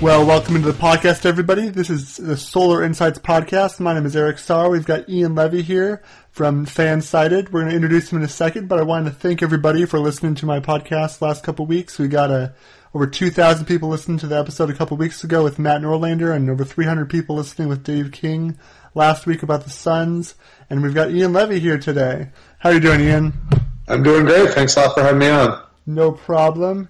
Well, welcome into the podcast, everybody. This is the Solar Insights podcast. My name is Eric Starr. We've got Ian Levy here from Fansided. We're going to introduce him in a second, but I wanted to thank everybody for listening to my podcast last couple weeks. We got a, over 2,000 people listening to the episode a couple weeks ago with Matt Norlander and over 300 people listening with Dave King last week about the Suns. And we've got Ian Levy here today. How are you doing, Ian? I'm doing great. Thanks a lot for having me on. No problem.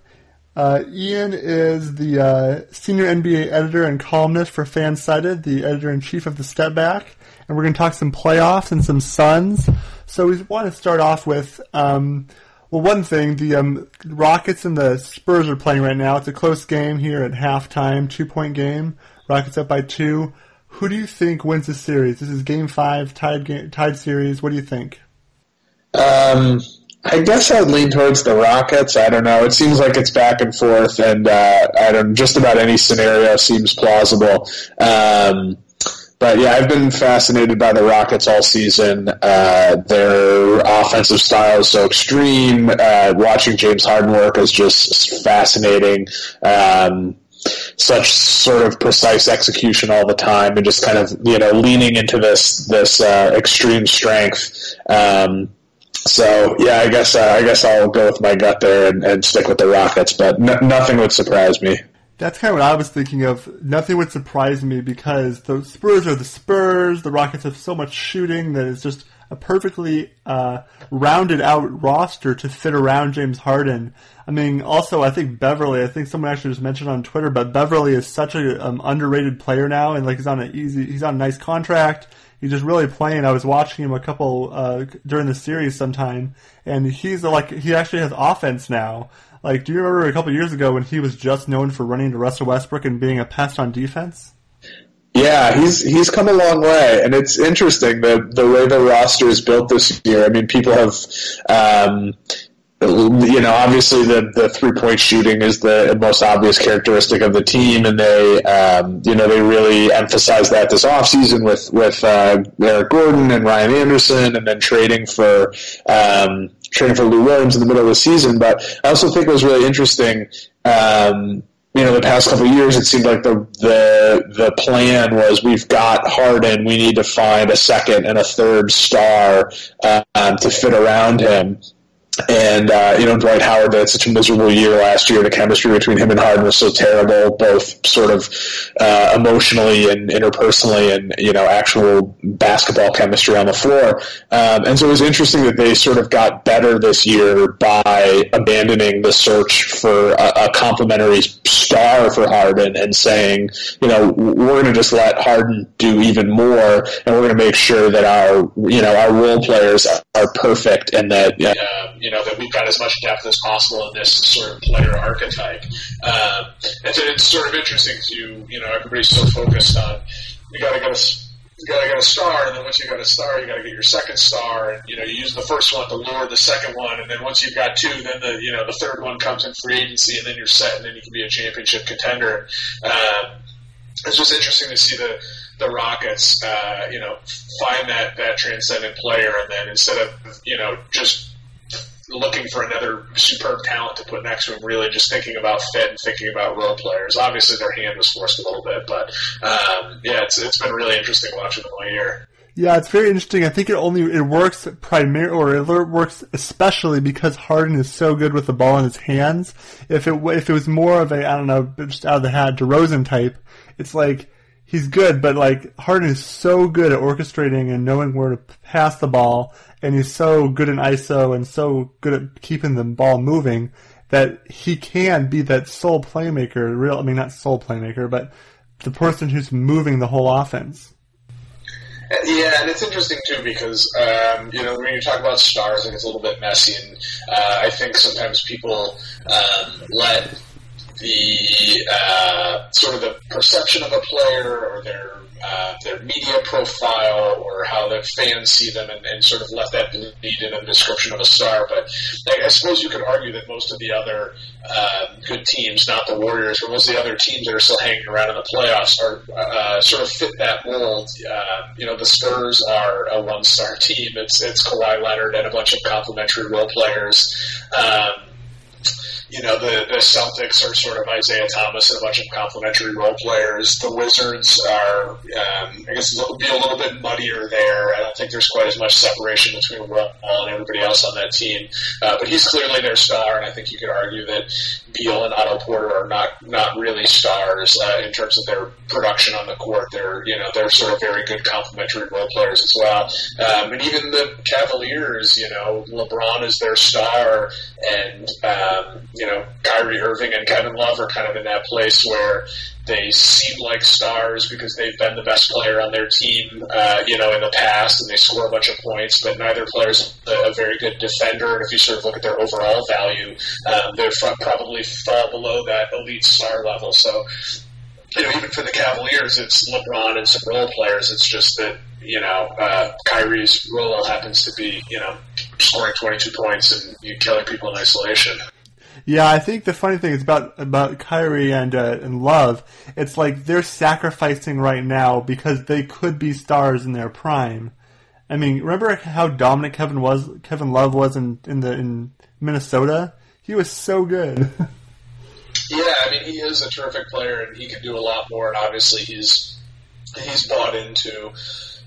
Uh, Ian is the uh, senior NBA editor and columnist for Fansided, the editor in chief of the Step Back, and we're going to talk some playoffs and some Suns. So we want to start off with, um, well, one thing: the um, Rockets and the Spurs are playing right now. It's a close game here at halftime, two-point game. Rockets up by two. Who do you think wins the series? This is Game Five, tied game, tied series. What do you think? Um, I guess I'd lean towards the Rockets. I don't know. It seems like it's back and forth, and uh, I don't. Just about any scenario seems plausible. Um, but yeah, I've been fascinated by the Rockets all season. Uh, their offensive style is so extreme. Uh, watching James Harden work is just fascinating. Um, such sort of precise execution all the time, and just kind of you know leaning into this this uh, extreme strength. Um, so yeah, I guess uh, I guess I'll go with my gut there and, and stick with the Rockets, but nothing would surprise me. That's kind of what I was thinking of. Nothing would surprise me because the Spurs are the Spurs. The Rockets have so much shooting that it's just a perfectly uh, rounded out roster to fit around James Harden. I mean, also I think Beverley. I think someone actually just mentioned on Twitter, but Beverley is such an um, underrated player now, and like he's on an easy, he's on a nice contract he's just really playing. I was watching him a couple uh, during the series sometime, and he's like he actually has offense now. Like, do you remember a couple years ago when he was just known for running to Russell Westbrook and being a pest on defense? Yeah, he's he's come a long way, and it's interesting the the way the roster is built this year. I mean, people have um, you know, obviously the, the three point shooting is the most obvious characteristic of the team, and they, um, you know, they really emphasize that this offseason with with uh, Eric Gordon and Ryan Anderson, and then trading for um, trading for Lou Williams in the middle of the season. But I also think it was really interesting. Um, you know, the past couple years, it seemed like the the the plan was we've got Harden, we need to find a second and a third star um, to fit around him and uh, you know Dwight Howard had such a miserable year last year. The chemistry between him and Harden was so terrible, both sort of uh, emotionally and interpersonally, and you know actual basketball chemistry on the floor. Um, and so it was interesting that they sort of got better this year by abandoning the search for a, a complementary star for Harden and saying, you know, we're going to just let Harden do even more, and we're going to make sure that our you know our role players are perfect and that. Uh, you know that we've got as much depth as possible in this sort of player archetype. Um, and so it's sort of interesting to you know everybody's so focused on you got to get a you got to get a star, and then once you got a star, you got to get your second star, and you know you use the first one to lure the second one, and then once you've got two, then the you know the third one comes in free agency, and then you're set, and then you can be a championship contender. Um, it's just interesting to see the the Rockets, uh, you know, find that that transcendent player, and then instead of you know just looking for another superb talent to put next to him, really just thinking about fit and thinking about role players. Obviously, their hand was forced a little bit, but um, yeah, it's, it's been really interesting watching them all year. Yeah, it's very interesting. I think it only it works primarily, or it works especially because Harden is so good with the ball in his hands. If it if it was more of a I don't know, just out of the hat DeRozan type, it's like he's good, but like Harden is so good at orchestrating and knowing where to pass the ball, and he's so good in ISO and so good at keeping the ball moving that he can be that sole playmaker. Real, I mean, not sole playmaker, but the person who's moving the whole offense. Yeah, and it's interesting too because um, you know when you talk about stars, and it's a little bit messy, and uh, I think sometimes people um, let the uh, sort of the perception of a player or their uh, their media profile or how the fans see them and, and, sort of let that lead in a description of a star. But I, I suppose you could argue that most of the other uh, good teams, not the Warriors, but most of the other teams that are still hanging around in the playoffs are uh, sort of fit that mold. Uh, you know, the Spurs are a one-star team. It's it's Kawhi Leonard and a bunch of complementary role players. Um, you know, the, the Celtics are sort of Isaiah Thomas and a bunch of complementary role players. The Wizards are, um, I guess, it'll be a little bit muddier there. I don't think there's quite as much separation between Wall and everybody else on that team. Uh, but he's clearly their star, and I think you could argue that Beal and Otto Porter are not not really stars uh, in terms of their production on the court. They're you know they're sort of very good complementary role players as well. Um, and even the Cavaliers, you know, LeBron is their star, and um, you know Kyrie Irving and Kevin Love are kind of in that place where they seem like stars because they've been the best player on their team, uh, you know, in the past, and they score a bunch of points. But neither player a, a very good defender. And if you sort of look at their overall value, um, they probably fall below that elite star level. So, you know, even for the Cavaliers, it's LeBron and some role players. It's just that you know, uh, Kyrie's role happens to be, you know, scoring 22 points and you killing people in isolation. Yeah, I think the funny thing is about about Kyrie and uh, and Love, it's like they're sacrificing right now because they could be stars in their prime. I mean, remember how dominant Kevin was? Kevin Love was in in the in Minnesota. He was so good. yeah, I mean, he is a terrific player, and he can do a lot more. And obviously, he's he's bought into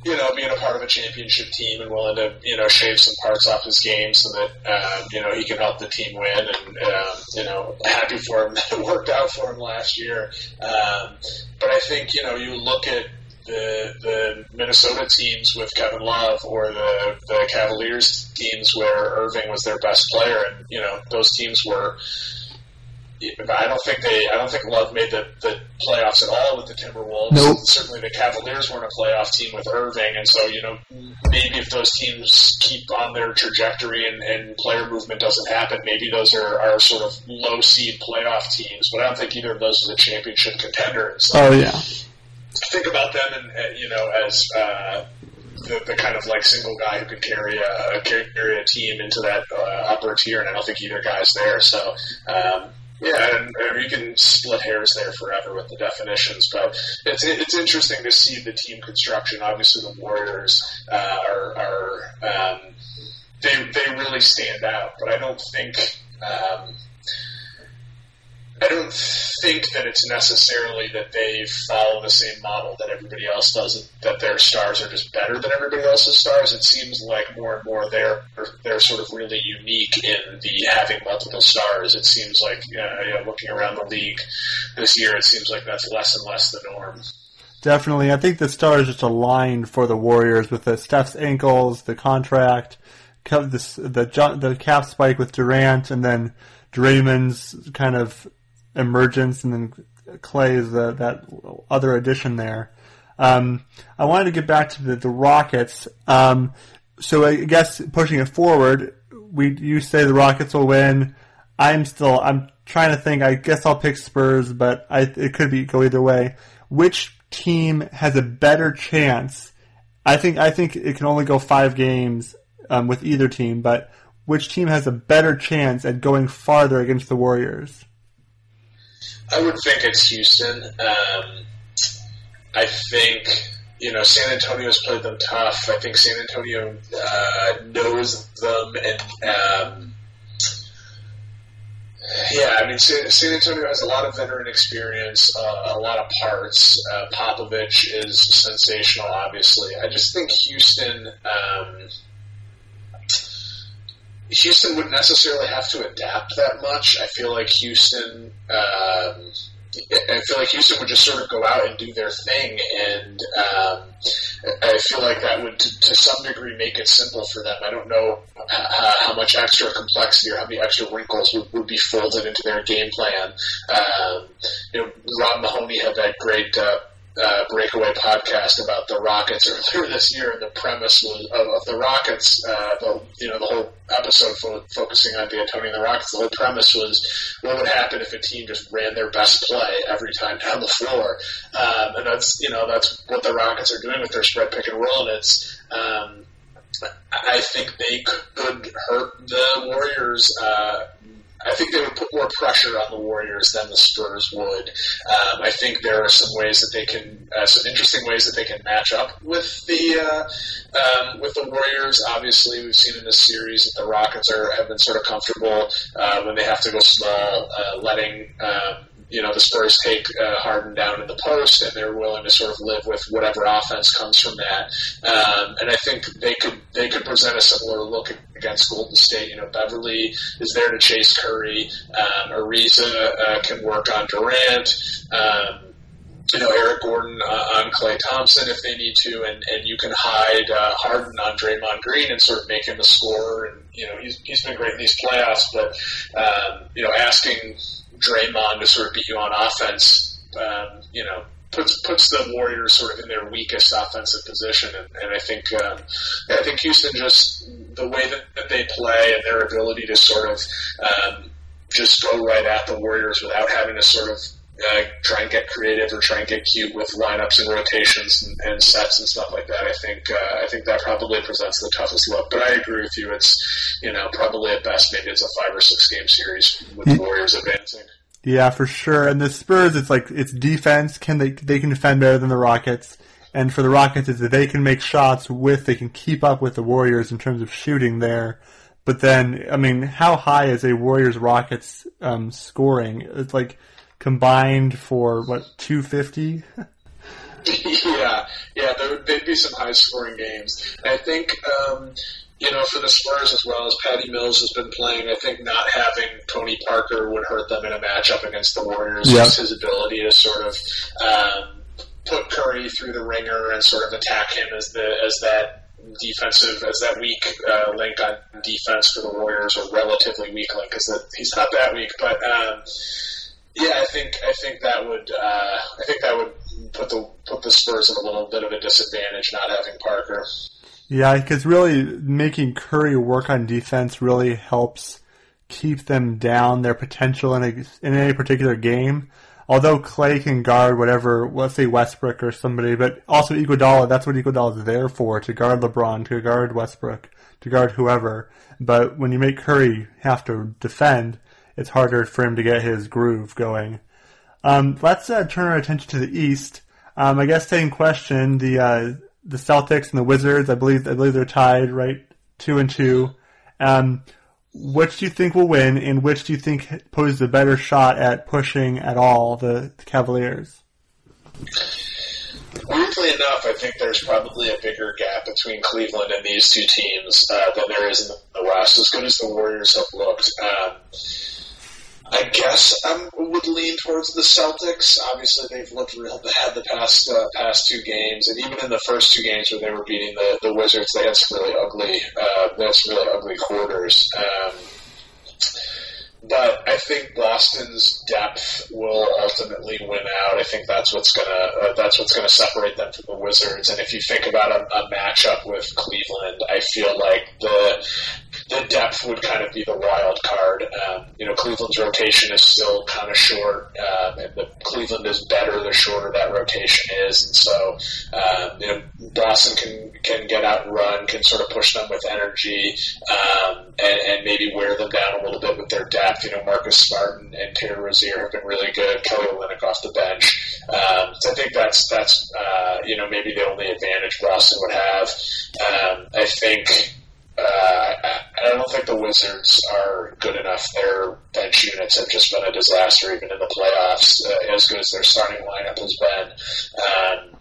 you know, being a part of a championship team and willing to, you know, shave some parts off his game so that, um, you know, he can help the team win. And, um, you know, happy for him that it worked out for him last year. Um, but I think, you know, you look at the the Minnesota teams with Kevin Love or the the Cavaliers teams where Irving was their best player, and you know those teams were I don't think they. I don't think Love made the, the playoffs at all with the Timberwolves. Nope. Certainly, the Cavaliers weren't a playoff team with Irving, and so you know maybe if those teams keep on their trajectory and, and player movement doesn't happen, maybe those are, are sort of low seed playoff teams. But I don't think either of those is a championship contender. So oh yeah. Think about them, and uh, you know as. Uh, the, the, kind of like single guy who could carry a carry a team into that uh, upper tier, and I don't think either guy's there. So um, yeah, and, and you can split hairs there forever with the definitions, but it's it's interesting to see the team construction. Obviously, the Warriors uh, are are um, they they really stand out, but I don't think. Um, I don't think that it's necessarily that they follow the same model that everybody else does. That their stars are just better than everybody else's stars. It seems like more and more they're they're sort of really unique in the having multiple stars. It seems like uh, looking around the league this year, it seems like that's less and less the norm. Definitely, I think the stars just aligned for the Warriors with the Steph's ankles, the contract, the the the cap spike with Durant, and then Draymond's kind of emergence, and then Klay is the, that other addition there. Um, I wanted to get back to the, the Rockets. Um, so I guess pushing it forward, we you say the Rockets will win. I'm still I'm trying to think. I guess I'll pick Spurs, but I, it could be go either way. Which team has a better chance? I think I think it can only go five games um, with either team, but which team has a better chance at going farther against the Warriors? I would think it's Houston. Um, I think you know San Antonio's played them tough. I think San Antonio uh, knows them, and um, yeah, I mean San, Antonio has a lot of veteran experience, uh, a lot of parts. Uh, Popovich is sensational, obviously. I just think Houston. Um, Houston wouldn't necessarily have to adapt that much. I feel like Houston. Um, I feel like Houston would just sort of go out and do their thing, and um, I feel like that would, to, to, some degree, make it simple for them. I don't know how, how much extra complexity or how many extra wrinkles would, would be folded into their game plan. Um, you know, Rob Mahoney had that great. Uh, uh, breakaway podcast about the Rockets earlier this year, and the premise was of, of the Rockets. Uh, the you know the whole episode fo- focusing on D'Antoni and the Rockets. The whole premise was what would happen if a team just ran their best play every time down the floor, um, and that's you know that's what the Rockets are doing with their spread pick and roll, and it's. Um, I think they could hurt the Warriors uh, I think they would put more pressure on the Warriors than the Spurs would. Um, I think there are some ways that they can, uh, some interesting ways that they can match up with the uh, um, with the Warriors. Obviously, we've seen in this series that the Rockets are have been sort of comfortable uh, when they have to go small, uh, letting. Um, you know the Spurs take uh, Harden down in the post, and they're willing to sort of live with whatever offense comes from that. Um, and I think they could they could present a similar look against Golden State. You know, Beverley is there to chase Curry. Um, Ariza uh, can work on Durant. Um, you know, Eric Gordon uh, on Klay Thompson if they need to, and, and you can hide uh, Harden on Draymond Green and sort of make him a scorer. And you know, he's he's been great in these playoffs, but um, you know, asking Draymond to sort of beat you on offense, um, you know, puts puts the Warriors sort of in their weakest offensive position, and, and I think um, I think Houston just the way that, that, they play and their ability to sort of um, just go right at the Warriors without having to sort of uh, try and get creative or try and get cute with lineups and rotations and, and sets and stuff like that. I think uh, I think that probably presents the toughest look. But I agree with you. It's you know probably at best maybe it's a five or six game series with the Warriors advancing. Yeah, for sure. And the Spurs, it's like it's defense. Can they they can defend better than the Rockets? And for the Rockets, is that they can make shots with they can keep up with the Warriors in terms of shooting there. But then, I mean, how high is a Warriors Rockets um, scoring? It's like combined for what two fifty. yeah, yeah, there would be some high scoring games. I think um, you know for the Spurs as well as Patty Mills has been playing. I think not having Tony Parker would hurt them in a matchup against the Warriors. Yep. His ability to sort of um, put Curry through the ringer and sort of attack him as the as that defensive as that weak uh, link on defense for the Warriors, or relatively weak link, because he's not that weak, but. Um, yeah, I think I think that would uh, I think that would put the put the Spurs at a little bit of a disadvantage not having Parker. Yeah, because really making Curry work on defense really helps keep them down their potential in a, in any particular game. Although Klay can guard whatever, let's say Westbrook or somebody, but also Iguodala, that's what Iguodala is there for, to guard LeBron, to guard Westbrook, to guard whoever. But when you make Curry have to defend, it's harder for him to get his groove going. Um, let's uh, turn our attention to the East. Um, I guess same question. The uh, the Celtics and the Wizards. I believe I believe they're tied, right? Two and two. Um, which do you think will win, and which do you think poses a better shot at pushing at all the, the Cavaliers? Weirdly enough, I think there's probably a bigger gap between Cleveland and these two teams uh, than there is in the West. As good as the Warriors have looked. Um, I guess I would lean towards the Celtics. Obviously, they've looked real bad the past uh, past two games, and even in the first two games where they were beating the, the Wizards, they had some really ugly, uh, they had some really ugly quarters. Um, but I think Boston's depth will ultimately win out. I think that's what's gonna uh, that's what's gonna separate them from the Wizards. And if you think about a, a matchup with Cleveland, I feel like the the depth would kind of be the wild card. Um, you know, Cleveland's rotation is still kind of short, um, and the Cleveland is better the shorter that rotation is, and so um, you know Boston can can get out and run, can sort of push them with energy, um, and, and maybe wear them down a little bit with their depth. You know, Marcus Smart and, and Terry Rozier have been really good. Kelly Olynyk off the bench. Um, so I think that's that's uh, you know maybe the only advantage Boston would have. Um, I think uh, I, don't think the Wizards are good enough. Their bench units have just been a disaster, even in the playoffs. Uh, as good as their starting lineup has been, um,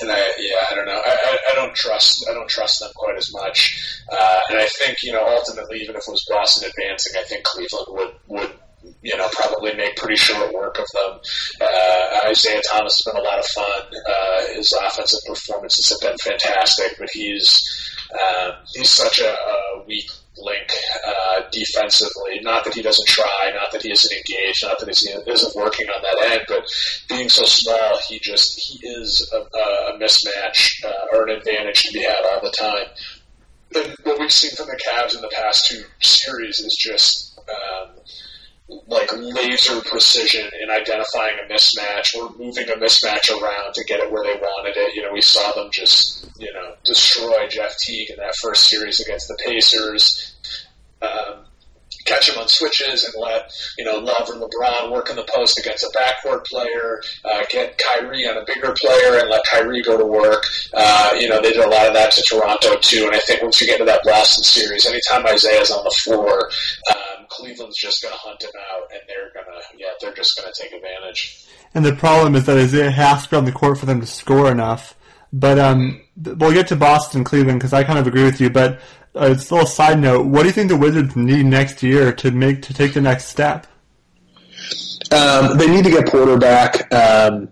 and I, yeah, I don't know. I, I, I, don't trust. I don't trust them quite as much. Uh, and I think you know, ultimately, even if it was Boston advancing, I think Cleveland would would you know, probably make pretty short work of them. Uh, Isaiah Thomas has been a lot of fun. Uh, his offensive performances have been fantastic, but he's um, he's such a, a weak link uh, defensively. Not that he doesn't try, not that he isn't engaged, not that he isn't working on that end, but being so small, he just he is a, a mismatch uh, or an advantage to be had all the time. What we've seen from the Cavs in the past two series is just. Um, like laser precision in identifying a mismatch or moving a mismatch around to get it where they wanted it. You know, we saw them just, you know, destroy Jeff Teague in that first series against the Pacers. Um, catch him on switches and let you know Love or LeBron work in the post against a backcourt player, uh, get Kyrie on a bigger player and let Kyrie go to work. Uh, you know, they did a lot of that to Toronto too, and I think once you get into that Boston series, anytime Isaiah's on the floor, um, Cleveland's just going to hunt him out, and they're going to yeah, they're just going to take advantage. And the problem is that Isaiah has to be on the court for them to score enough. But um, we'll get to Boston, Cleveland, because I kind of agree with you. But uh, it's a little side note. What do you think the Wizards need next year to make to take the next step? Um, they need to get Porter back. Um,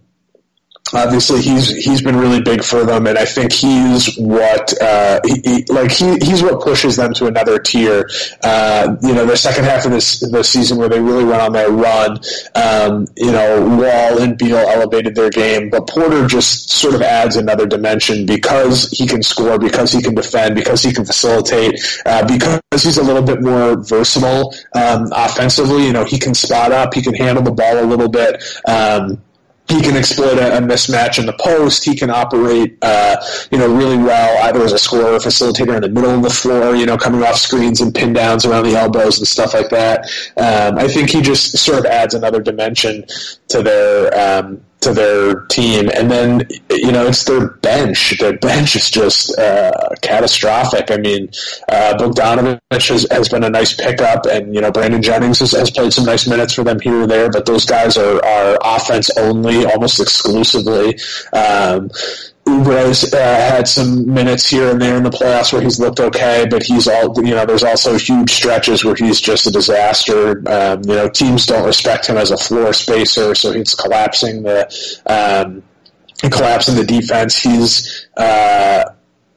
obviously he's he's been really big for them, and I think he's what uh, he, he, like he, he's what pushes them to another tier. Uh, you know, the second half of this the season where they really went on their run. Um, you know, Wall and Beal elevated their game, but Porter just sort of adds another dimension because he can score, because he can defend, because he can facilitate, uh, because he's a little bit more versatile um, offensively. You know, he can spot up, he can handle the ball a little bit. Um, he can exploit a, a, mismatch in the post. He can operate, uh, you know, really well either as a scorer or facilitator in the middle of the floor, you know, coming off screens and pin downs around the elbows and stuff like that. Um, I think he just sort of adds another dimension to their um, to their team. And then, you know, it's their bench. Their bench is just uh, catastrophic. I mean, uh, Bogdanovich has, has been a nice pickup, and, you know, Brandon Jennings has, has played some nice minutes for them here or there, but those guys are, are offense only, almost exclusively. Um, Oubre's uh, had some minutes here and there in the playoffs where he's looked okay, but he's all you know. There's also huge stretches where he's just a disaster. Um, you know, teams don't respect him as a floor spacer, so he's collapsing the um, collapsing the defense. He's uh,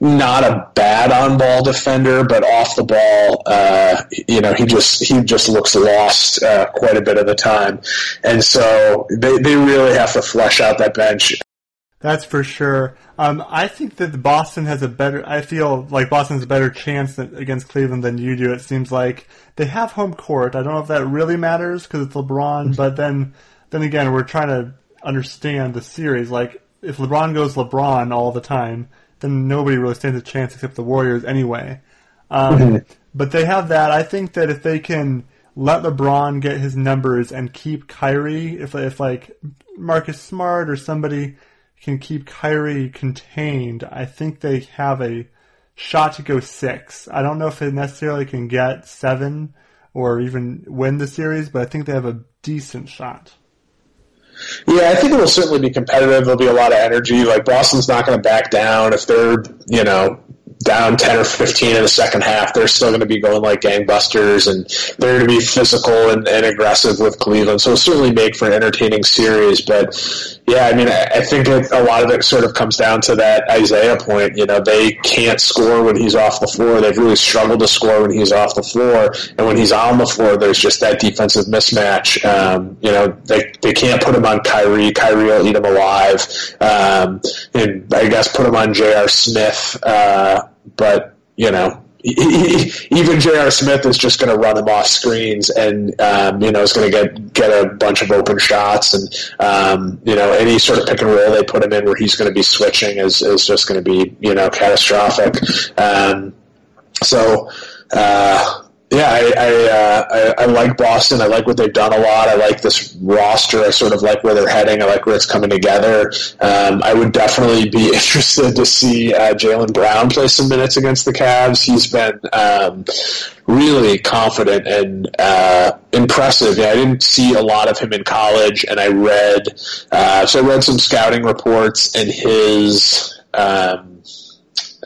not a bad on ball defender, but off the ball, uh, you know, he just he just looks lost uh, quite a bit of the time, and so they they really have to flesh out that bench. That's for sure. Um, I think that Boston has a better. I feel like Boston has a better chance against Cleveland than you do. It seems like they have home court. I don't know if that really matters because it's LeBron, but then, then again, we're trying to understand the series. Like if LeBron goes LeBron all the time, then nobody really stands a chance except the Warriors anyway. Um, mm-hmm. But they have that. I think that if they can let LeBron get his numbers and keep Kyrie, if if like Marcus Smart or somebody can keep Kyrie contained, I think they have a shot to go six. I don't know if they necessarily can get seven or even win the series, but I think they have a decent shot. Yeah, I think it will certainly be competitive. There'll be a lot of energy. Like Boston's not going to back down if they're, you know, down 10 or 15 in the second half, they're still going to be going like gangbusters and they're going to be physical and, and aggressive with Cleveland. So it'll certainly make for an entertaining series. But yeah, I mean, I, think it, a lot of it sort of comes down to that Isaiah point. You know, they can't score when he's off the floor. They've really struggled to score when he's off the floor. And when he's on the floor, there's just that defensive mismatch. Um, you know, they, they can't put him on Kyrie. Kyrie will eat him alive. Um, and I guess put him on J.R. Smith. Uh, but you know, even J.R. Smith is just going to run him off screens, and um, you know is going to get get a bunch of open shots, and um, you know any sort of pick and roll they put him in where he's going to be switching is is just going to be you know catastrophic. Um, so. Uh, yeah, I I, uh, I, I like Boston. I like what they've done a lot. I like this roster. I sort of like where they're heading. I like where it's coming together. Um, I would definitely be interested to see uh, Jaylen Brown play some minutes against the Cavs. He's been um, really confident and uh, impressive. Yeah, I didn't see a lot of him in college, and I read uh, so I read some scouting reports, and his. Um,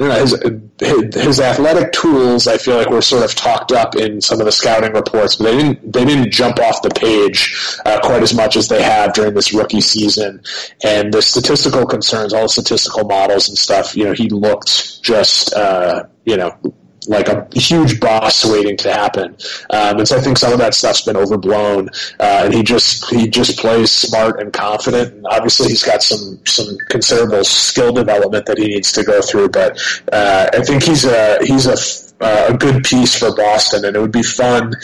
know, his, his athletic tools. I feel like were sort of talked up in some of the scouting reports, but they didn't they didn't jump off the page uh, quite as much as they have during this rookie season. And the statistical concerns, all the statistical models and stuff, you know, he looked just uh, you know like a huge boss waiting to happen. Um, and so I think some of that stuff's been overblown. Uh, and he just he just plays smart and confident. And obviously, he's got some some considerable skill development that he needs to go through. But uh, I think he's a he's a a good piece for Boston, and it would be fun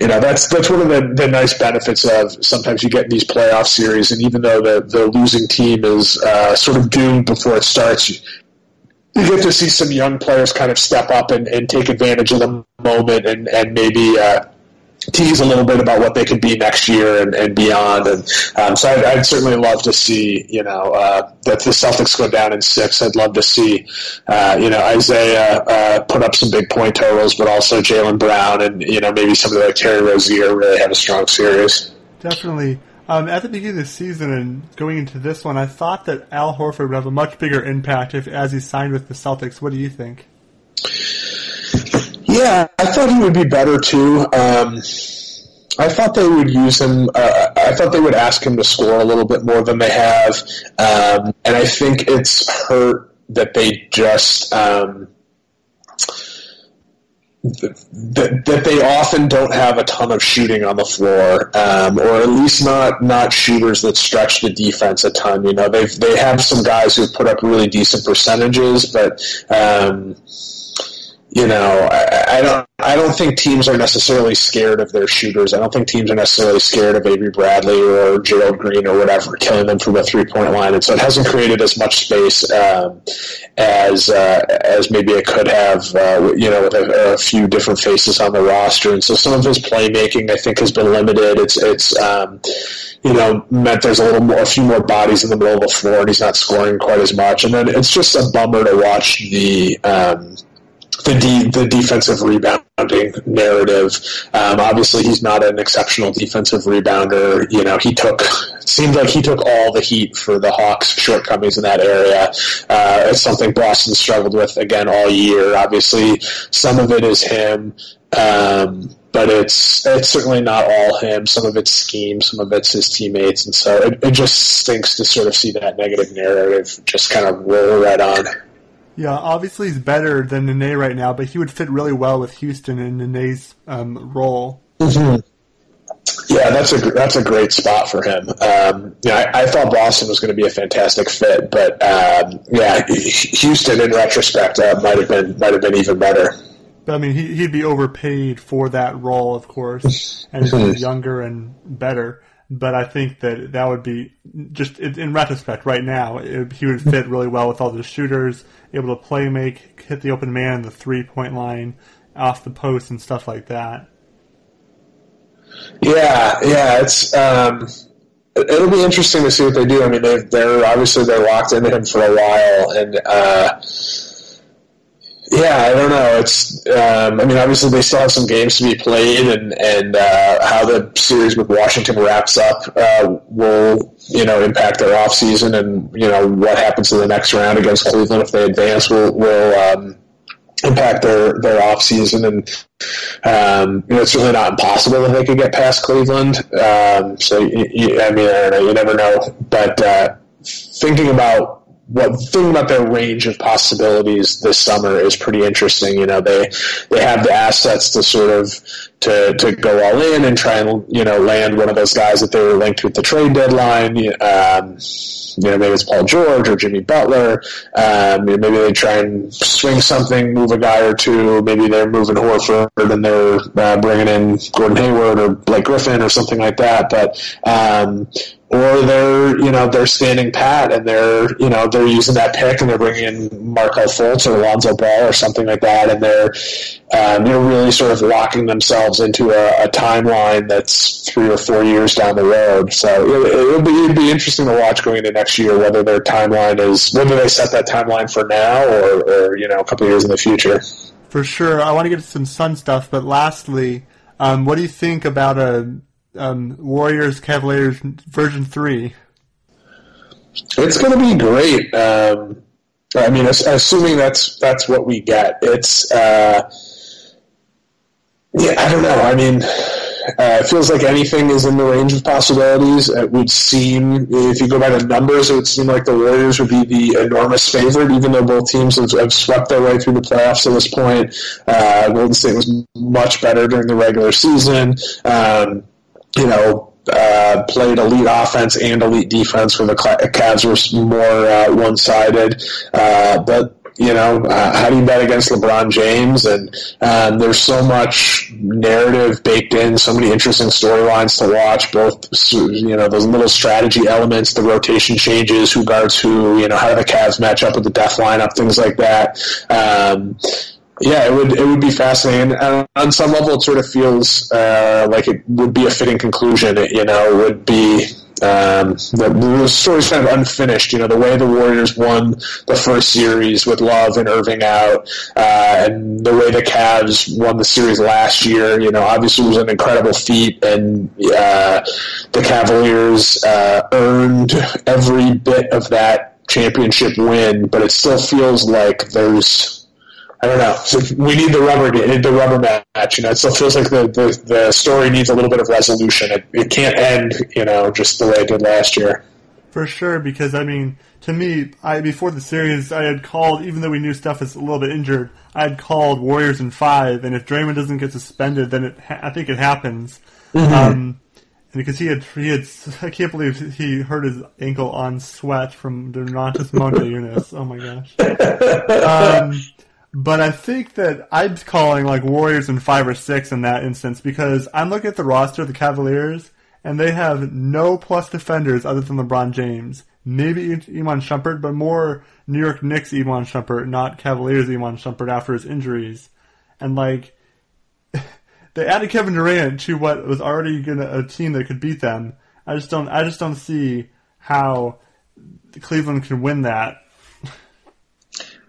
you know that's that's one of the, the nice benefits of sometimes you get in these playoff series, and even though the the losing team is uh, sort of doomed before it starts, you get to see some young players kind of step up and, and take advantage of the moment and, and maybe uh, tease a little bit about what they could be next year and, and beyond. And um, so I'd, I'd, certainly love to see, you know, uh, that the Celtics go down in six. I'd love to see, uh, you know, Isaiah uh, put up some big point totals, but also Jaylen Brown and, you know, maybe somebody like Terry Rozier really have a strong series. Definitely. Um, at the beginning of the season and going into this one, I thought that Al Horford would have a much bigger impact if, as he signed with the Celtics. What do you think? Yeah, I thought he would be better too. Um, I thought they would use him. Uh, I thought they would ask him to score a little bit more than they have, um, and I think it's hurt that they just um, that, that they often don't have a ton of shooting on the floor, um, or at least not not shooters that stretch the defense a ton. You know, they they have some guys who put up really decent percentages, but um, you know, I, I, don't. I don't think teams are necessarily scared of their shooters. I don't think teams are necessarily scared of Avery Bradley or Gerald Green or whatever killing them from a three point line, and so it hasn't created as much space um, as uh, as maybe it could have. Uh, you know, with a, a, few different faces on the roster, and so some of his playmaking, I think, has been limited. It's it's um, you know meant there's a little more, a few more bodies in the middle of the floor, and he's not scoring quite as much. And then it's just a bummer to watch the. Um, the de- the defensive rebounding narrative. Um, obviously, he's not an exceptional defensive rebounder. You know, he took seemed like he took all the heat for the Hawks' shortcomings in that area. Uh, it's something Boston struggled with again all year. Obviously, some of it is him. Um, but it's it's certainly not all him. Some of it's scheme, some of it's his teammates, and so it, it just stinks to sort of see that negative narrative just kind of roll right on. Yeah, obviously he's better than Nene right now, but he would fit really well with Houston in Nene's um, role. Mm-hmm. Yeah, that's a that's a great spot for him. Um, yeah, I, I, thought Boston was going to be a fantastic fit, but um, yeah, Houston in retrospect uh, might have been might have been even better. But I mean, he, would be overpaid for that role, of course, and he's mm-hmm. younger and better but I think that that would be just in retrospect. Right now, it, he would fit really well with all the shooters, able to play make, hit the open man, the three point line, off the post, and stuff like that. Yeah, yeah, it's um, it'll be interesting to see what they do. I mean, they are obviously they're locked into him for a while, and. Uh, yeah, I don't know. It's, um, I mean, obviously they still have some games to be played, and and uh, how the series with Washington wraps up uh, will, you know, impact their off season, and you know what happens in the next round against Cleveland if they advance will will um, impact their their off season, and um, you know it's really not impossible that they could get past Cleveland. Um, so you, you, I mean, I don't know, you never know, but uh, thinking about what thing about their range of possibilities this summer is pretty interesting. You know, they they have the assets to sort of to to go all in and try and you know land one of those guys that they were linked with the trade deadline. Um, you know, maybe it's Paul George or Jimmy Butler. Um, maybe they try and swing something, move a guy or two. Maybe they're moving Horford and they're uh, bringing in Gordon Hayward or Blake Griffin or something like that. But um, or they're you know they're standing pat and they're you know they're using that pick and they're bringing in Markelle Fultz or Alonzo Ball or something like that and they're um, they're really sort of locking themselves into a, a, timeline that's three or four years down the road. So it, will be it'd be interesting to watch going into next year whether their timeline is whether they set that timeline for now or, or you know a couple of years in the future. For sure, I want to get some Sun stuff, but lastly, um, what do you think about a um, Warriors Cavaliers version three? It's going to be great. Um, I mean, assuming that's that's what we get. It's uh, yeah, I don't know. I mean, uh, it feels like anything is in the range of possibilities. It would seem, if you go by the numbers, it would seem like the Warriors would be the enormous favorite, even though both teams have, have swept their way through the playoffs at this point. Uh, Golden State was much better during the regular season. Um, you know, uh, played elite offense and elite defense where the Cavs were more uh, one sided. Uh, but you know, uh, how do you bet against LeBron James? And um, there's so much narrative baked in, so many interesting storylines to watch. Both, you know, those little strategy elements, the rotation changes, who guards who, you know, how do the Cavs match up with the death lineup, things like that. Um, Yeah, it would it would be fascinating. And on some level, it sort of feels uh, like it would be a fitting conclusion. It, you know, would be um, the, the story's kind of unfinished. You know, the way the Warriors won the first series with Love and Irving out, uh, and the way the Cavs won the series last year. You know, obviously it was an incredible feat, and uh, the Cavaliers uh, earned every bit of that championship win. But it still feels like there's I don't know. So we need the rubber, the rubber match. You know, it still feels like the, the, the story needs a little bit of resolution. It, it can't end, you know, just the way it did last year. For sure, because I mean, to me, I before the series, I had called, even though we knew Steph was a little bit injured, I had called Warriors in five, and if Draymond doesn't get suspended, then it, I think it happens. Mm-hmm. Um, because he had, he had, I can't believe he hurt his ankle on sweat from Donatas Motiejunas. Oh my gosh. Um, but I think that I'm calling like Warriors in five or six in that instance because I'm looking at the roster of the Cavaliers and they have no plus defenders other than LeBron James. Maybe Iman Shumpert, but more New York Knicks Iman Shumpert, not Cavaliers Iman Shumpert after his injuries. And like, they added Kevin Durant to what was already gonna, a team that could beat them. I just don't, I just don't see how Cleveland can win that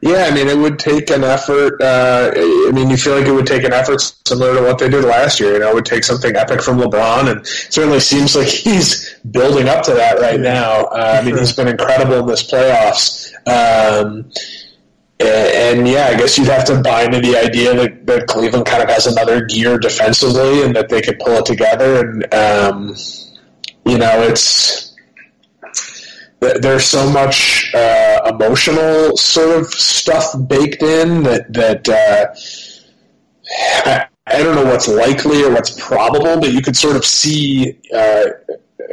yeah, I mean, it would take an effort. Uh, I mean, you feel like it would take an effort similar to what they did last year. You know, it would take something epic from LeBron, and certainly seems like he's building up to that right now. Uh, I mean, he's been incredible in this playoffs. Um, and, and, yeah, I guess you'd have to buy into the idea that, that Cleveland kind of has another gear defensively, and that they could pull it together. And um, you know, it's there's so much uh, emotional sort of stuff baked in that that uh, I, I, don't know what's likely or what's probable, but you could sort of see uh,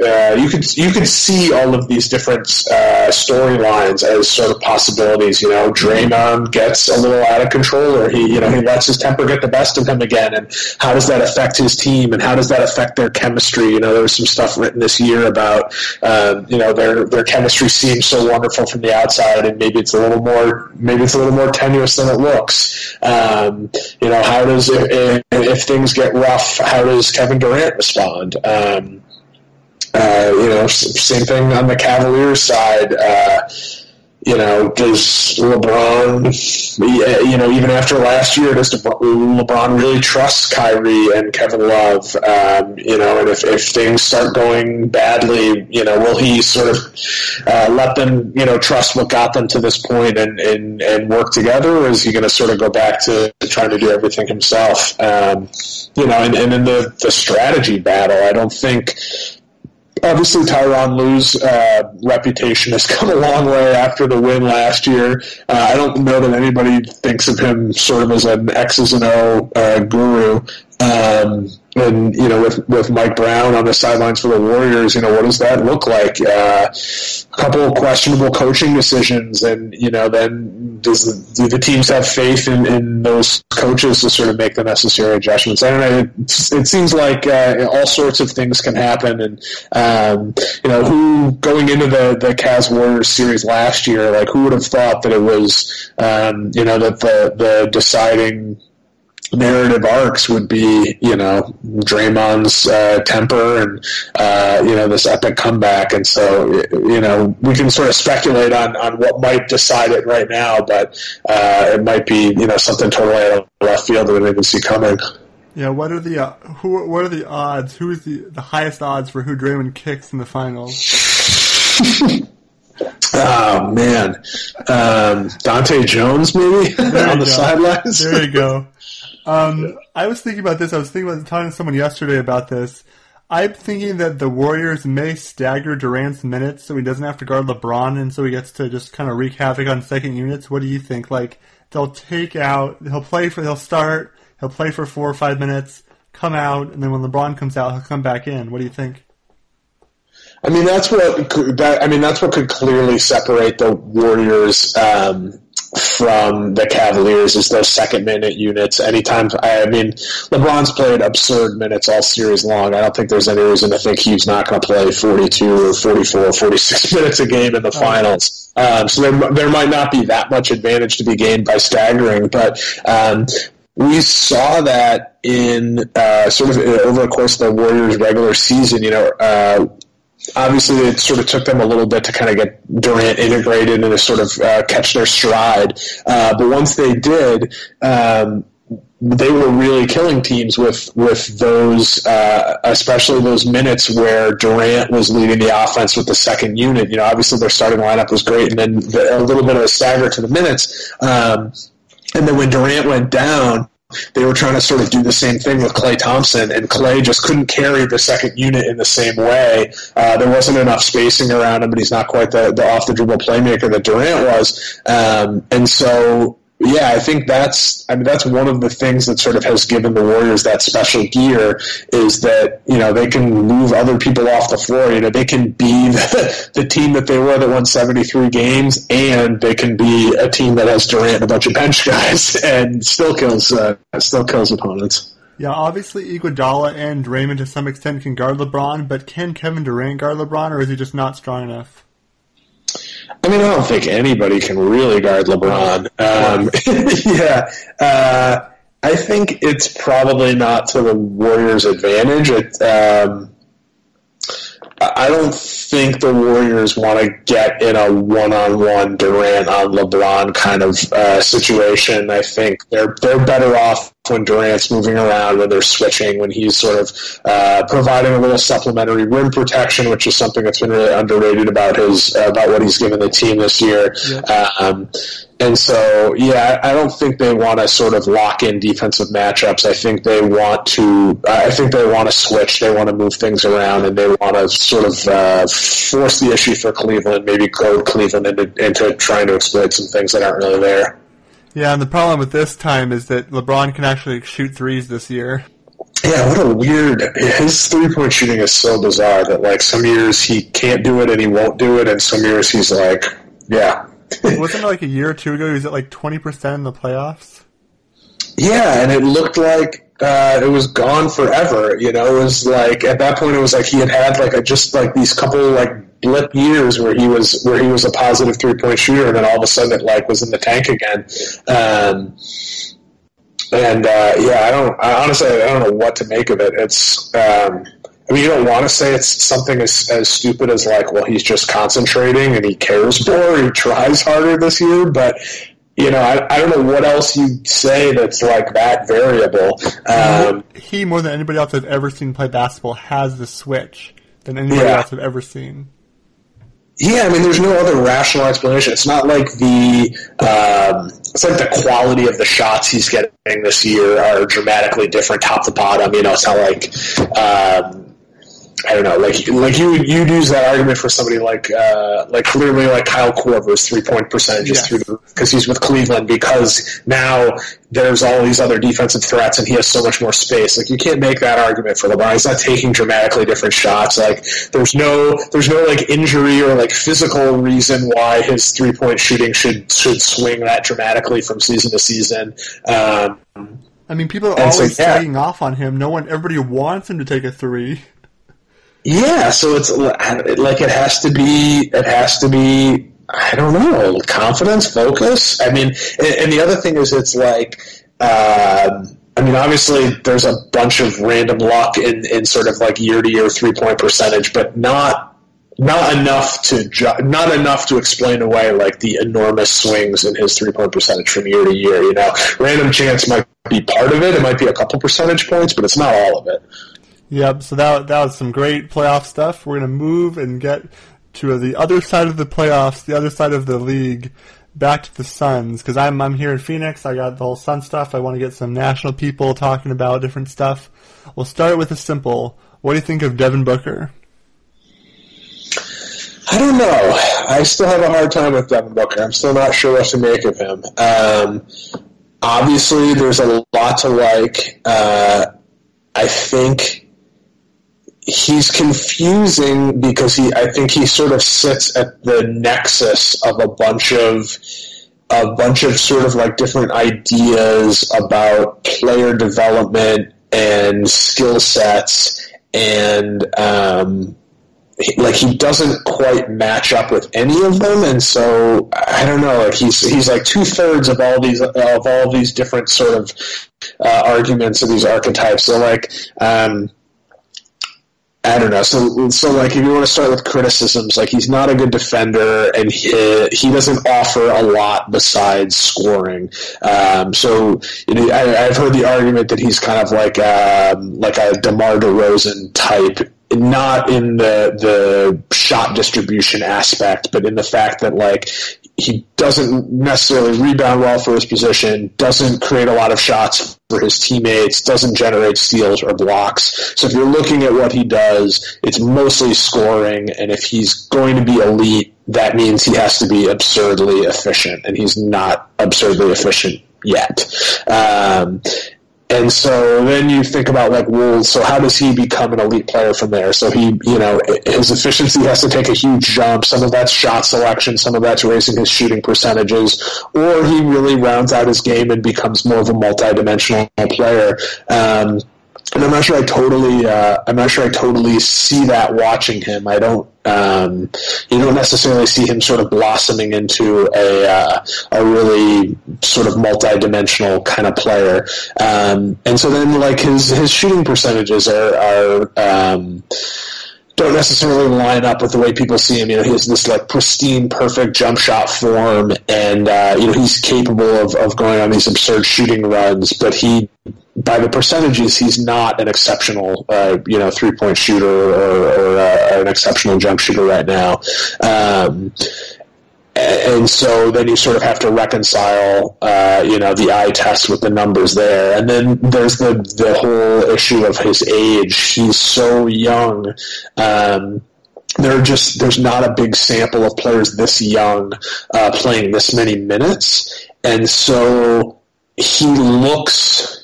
uh, you could you could see all of these different uh, storylines as sort of possibilities. You know, Draymond gets a little out of control, or he you know he lets his temper get the best of him again, and how does that affect his team, and how does that affect their chemistry? You know, there was some stuff written this year about um, you know their their chemistry seems so wonderful from the outside, and maybe it's a little more maybe it's a little more tenuous than it looks. Um, you know, how does if, if, things get rough, how does Kevin Durant respond? Um, uh, you know, same thing on the Cavaliers side. Uh, you know, does LeBron, you know, even after last year, does LeBron really trust Kyrie and Kevin Love? Um, you know, and if, if things start going badly, you know, will he sort of uh, let them, you know, trust what got them to this point and, and, and work together, or is he going to sort of go back to trying to do everything himself? Um, you know, and, and in the, the strategy battle, I don't think obviously Tyronn Lue's uh, reputation has come a long way after the win last year. Uh, I don't know that anybody thinks of him sort of as an X's and O uh, guru. Um, and you know, with with Mike Brown on the sidelines for the Warriors, you know, what does that look like? Uh, a couple of questionable coaching decisions, and you know, then does the, do the teams have faith in, in those coaches to sort of make the necessary adjustments? I don't know. It, it seems like uh, all sorts of things can happen, and um, you know, who going into the the Cavs Warriors series last year, like who would have thought that it was, um, you know, that the the deciding narrative arcs would be, you know, Draymond's uh, temper and, uh, you know, this epic comeback. And so, you know, we can sort of speculate on, on what might decide it right now, but uh, it might be, you know, something totally out of left field that we didn't even see coming. Yeah, what are the uh, who? What are the odds? Who is the the highest odds for who Draymond kicks in the finals? oh man, um, Dahntay Jones maybe on the sidelines. There you go. Um, I was thinking about this. I was thinking about talking to someone yesterday about this. I'm thinking that the Warriors may stagger Durant's minutes so he doesn't have to guard LeBron, and so he gets to just kind of wreak havoc on second units. What do you think? Like they'll take out, he'll play for, he'll start, he'll play for four or five minutes, come out, and then when LeBron comes out, he'll come back in. What do you think? I mean, that's what. I mean, that's what could clearly separate the Warriors um, from the Cavaliers is those second minute units. Anytime, I mean, LeBron's played absurd minutes all series long. I don't think there's any reason to think he's not going to play 42 or 44 or 46 minutes a game in the finals. Um, so there, there might not be that much advantage to be gained by staggering, but um, we saw that in uh, sort of over the course of the Warriors' regular season. You know, uh, obviously it sort of took them a little bit to kind of get Durant integrated and to sort of uh, catch their stride. Uh, but once they did, um, they were really killing teams with with those, uh, especially those minutes where Durant was leading the offense with the second unit. You know, obviously their starting lineup was great, and then the, a little bit of a stagger to the minutes. Um, and then when Durant went down, they were trying to sort of do the same thing with Klay Thompson, and Klay just couldn't carry the second unit in the same way. Uh, there wasn't enough spacing around him, and he's not quite the, the off the dribble playmaker that Durant was. Um, and so yeah, I think that's I mean that's one of the things that sort of has given the Warriors that special gear is that you know they can move other people off the floor. You know they can be the, the team that they were that won seventy three games, and they can be a team that has Durant and a bunch of bench guys and still kills uh, still kills opponents. Yeah, obviously Iguodala and Draymond to some extent can guard LeBron, but can Kevin Durant guard LeBron, or is he just not strong enough? I mean, I don't think anybody can really guard LeBron. Um, yeah, uh, I think it's probably not to the Warriors' advantage. It, um, I don't think the Warriors want to get in a one-on-one Durant on LeBron kind of uh, situation. I think they're they're better off when Durant's moving around, when they're switching, when he's sort of uh, providing a little supplementary rim protection, which is something that's been really underrated about his uh, about what he's given the team this year. Yeah. Um, and so, yeah, I don't think they want to sort of lock in defensive matchups. I think they want to. I think they want to switch. They want to move things around, and they want to sort of uh, force the issue for Cleveland. Maybe goad Cleveland into, into trying to exploit some things that aren't really there. Yeah, and the problem with this time is that LeBron can actually shoot threes this year. Yeah, what a weird. His three point shooting is so bizarre that like some years he can't do it and he won't do it, and some years he's like, yeah, wasn't it like a year or two ago? He was at like twenty percent in the playoffs. Yeah, and it looked like uh, it was gone forever. You know, it was like at that point it was like he had had like a, just like these couple like blip years where he was where he was a positive three point shooter, and then all of a sudden it like was in the tank again. Um, and uh, yeah, I don't. I honestly, I don't know what to make of it. It's. Um, I mean, you don't want to say it's something as, as stupid as like, well, he's just concentrating and he cares more, he tries harder this year, but you know, I, I don't know what else you'd say that's like that variable. Um, he, more than anybody else I've ever seen play basketball, has the switch than anybody yeah. else I've ever seen. Yeah, I mean, there's no other rational explanation. It's not like the um, it's like the quality of the shots he's getting this year are dramatically different, top to bottom. You know, it's not like um, I don't know, like like you you'd use that argument for somebody like uh, like clearly like Kyle Korver's three point percentages yes. through because he's with Cleveland because now there's all these other defensive threats and he has so much more space. Like you can't make that argument for LeBron. He's not taking dramatically different shots. Like there's no there's no like injury or like physical reason why his three point shooting should should swing that dramatically from season to season. Um, I mean, people are always so, yeah. off on him. No one, everybody wants him to take a three. Yeah, so it's like it has to be. It has to be. I don't know, confidence, focus. I mean, and, and the other thing is, it's like. Uh, I mean, obviously, there's a bunch of random luck in, in sort of like year to year three point percentage, but not not enough to ju- not enough to explain away like the enormous swings in his three point percentage from year to year. You know, random chance might be part of it. It might be a couple percentage points, but it's not all of it. Yep. So that that was some great playoff stuff. We're gonna move and get to the other side of the playoffs, the other side of the league, back to the Suns. Because I'm I'm here in Phoenix. I got the whole Sun stuff. I want to get some national people talking about different stuff. We'll start with a simple. What do you think of Devin Booker? I don't know. I still have a hard time with Devin Booker. I'm still not sure what to make of him. Um, obviously, there's a lot to like. Uh, I think he's confusing because he I think he sort of sits at the nexus of a bunch of a bunch of sort of like different ideas about player development and skill sets and um, like he doesn't quite match up with any of them, and so I don't know. Like he's he's like two thirds of all these of all these different sort of uh, arguments of these archetypes. So like. Um, I don't know. So, so like, if you want to start with criticisms, like he's not a good defender, and he he doesn't offer a lot besides scoring. Um, so, you know, I, have heard the argument that he's kind of like um, like a DeMar DeRozan type not in the the shot distribution aspect, but in the fact that like he doesn't necessarily rebound well for his position, doesn't create a lot of shots for his teammates, doesn't generate steals or blocks. So if you're looking at what he does, it's mostly scoring, and if he's going to be elite, that means he has to be absurdly efficient, and he's not absurdly efficient yet. Um, and so then you think about like well so how does he become an elite player from there? So he you know his efficiency has to take a huge jump. Some of that's shot selection some of that's raising his shooting percentages or he really rounds out his game and becomes more of a multi-dimensional player. Um, and I'm not sure I totally uh, I'm not sure I totally see that watching him. I don't um, you don't necessarily see him sort of blossoming into a uh, a really sort of multi-dimensional kind of player. Um, and so then like his his shooting percentages are are um, don't necessarily line up with the way people see him. You know, he has this like pristine, perfect jump shot form, and uh, you know he's capable of, of going on these absurd shooting runs. But he, by the percentages, he's not an exceptional, uh, you know, three point shooter or, or uh, an exceptional jump shooter right now. Um, and so then you sort of have to reconcile, uh, you know, the eye test with the numbers there, and then there's the the whole issue of his age. He's so young. Um, there are just there's not a big sample of players this young uh, playing this many minutes, and so he looks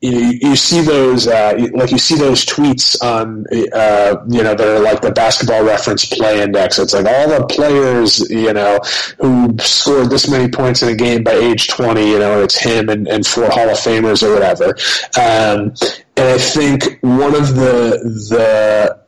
you, you see those uh, like you see those tweets on uh, you know they're like the basketball reference play index. It's like all the players you know who scored this many points in a game by age 20 you know it's him and, and four hall of famers or whatever. Um, and i think one of the the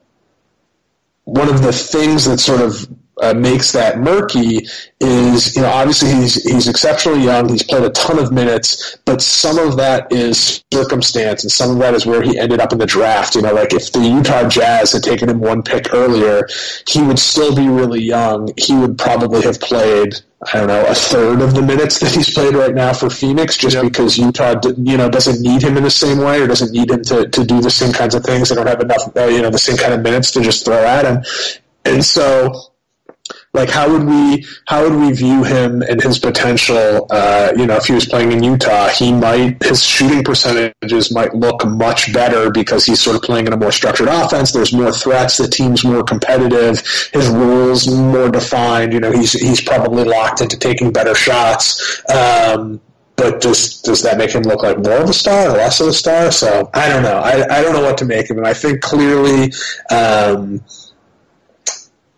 one of the things that sort of uh, makes that murky is, you know, obviously he's he's exceptionally young. He's played a ton of minutes, but some of that is circumstance, and some of that is where he ended up in the draft. You know, like if the Utah Jazz had taken him one pick earlier, he would still be really young. He would probably have played. I don't know, a third of the minutes that he's played right now for Phoenix, just yep. because Utah, you know, doesn't need him in the same way or doesn't need him to, to do the same kinds of things. They don't have enough, uh, you know, the same kind of minutes to just throw at him. And so like how would we how would we view him and his potential uh, you know if he was playing in utah he might his shooting percentages might look much better because he's sort of playing in a more structured offense there's more threats the team's more competitive his rules more defined you know he's he's probably locked into taking better shots um, but does does that make him look like more of a star or less of a star? So I don't know. I, I don't know what to make of him. I think clearly um,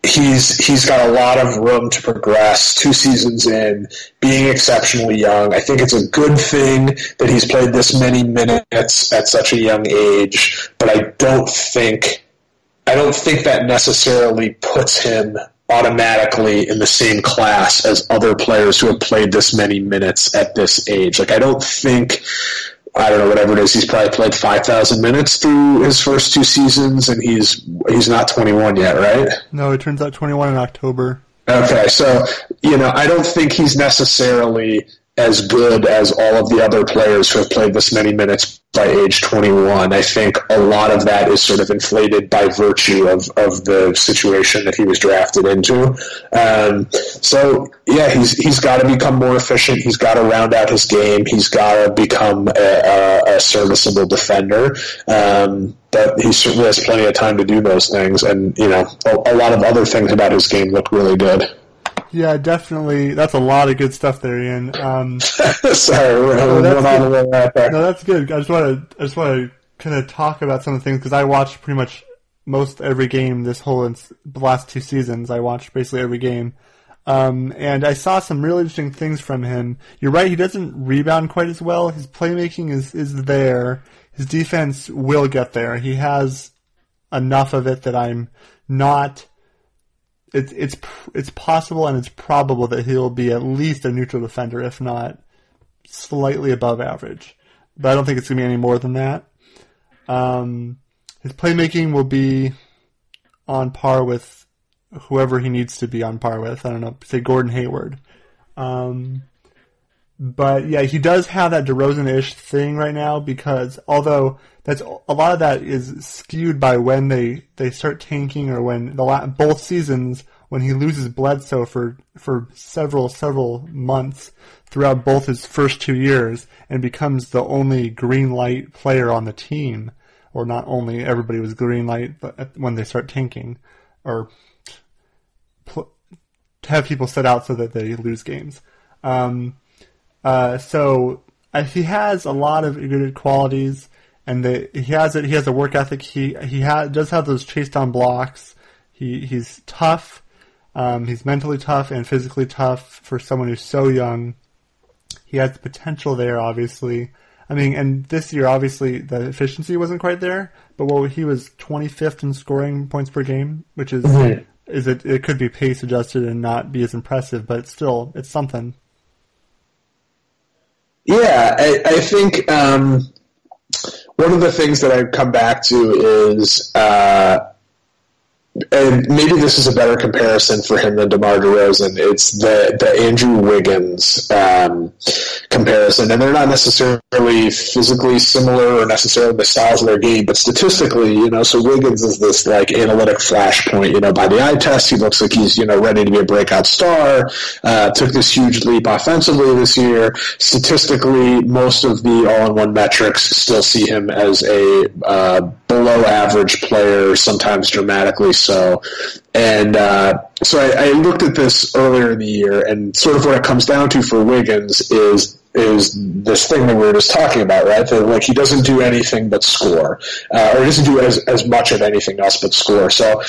he's he's got a lot of room to progress. Two seasons in, being exceptionally young, I think it's a good thing that he's played this many minutes at such a young age. But I don't think I don't think that necessarily puts him automatically in the same class as other players who have played this many minutes at this age. Like I don't think I don't know whatever it is. He's probably played five thousand minutes through his first two seasons, and he's he's not twenty one yet, right? No, he turns out twenty one in October. Okay, so you know, I don't think he's necessarily as good as all of the other players who have played this many minutes by age 21. I think a lot of that is sort of inflated by virtue of, of the situation that he was drafted into. Um, so yeah, he's he's got to become more efficient. He's got to round out his game. He's got to become a, a, a, serviceable defender. Um, but he certainly has plenty of time to do those things. And you know, a, a lot of other things about his game look really good. Yeah, definitely. That's a lot of good stuff there, Ian. Um, Sorry, we're no, that's on right there. No, that's good. I just want to, I just want to kind of talk about some of the things because I watched pretty much most every game this whole last two seasons. I watched basically every game, um, and I saw some really interesting things from him. You're right; he doesn't rebound quite as well. His playmaking is is there. His defense will get there. He has enough of it that I'm not. It's it's it's possible and it's probable that he'll be at least a neutral defender, if not slightly above average. But I don't think it's going to be any more than that. Um, his playmaking will be on par with whoever he needs to be on par with. I don't know, say Gordon Hayward. Um, but yeah, he does have that DeRozan-ish thing right now because although that's a lot of that is skewed by when they, they start tanking or when the both seasons when he loses Bledsoe for for several several months throughout both his first two years and becomes the only green light player on the team, or not only everybody was green light when they start tanking, or pl- have people set out so that they lose games. Um, uh, so uh, he has a lot of good qualities, and the, he has it. He has a work ethic. He he ha- does have those chase down blocks. He he's tough. Um, he's mentally tough and physically tough for someone who's so young. He has the potential there, obviously. I mean, and this year, obviously, the efficiency wasn't quite there, but well, he was 25th in scoring points per game, which is mm-hmm. is it, it could be pace adjusted and not be as impressive, but still, it's something. Yeah, I, I think um, one of the things that I come back to is uh, and maybe this is a better comparison for him than DeMar DeRozan. It's the the Andrew Wiggins um, comparison, and they're not necessarily physically similar or necessarily the styles of their game, but statistically, you know, so Wiggins is this like analytic flashpoint. You know, by the eye test, he looks like he's you know ready to be a breakout star. Uh, took this huge leap offensively this year. Statistically, most of the all-in-one metrics still see him as a uh, below average player, sometimes dramatically so. And uh, so I, I, looked at this earlier in the year, and sort of what it comes down to for Wiggins is is this thing that we were just talking about, right? That like he doesn't do anything but score, uh, or he doesn't do as as much of anything else but score. So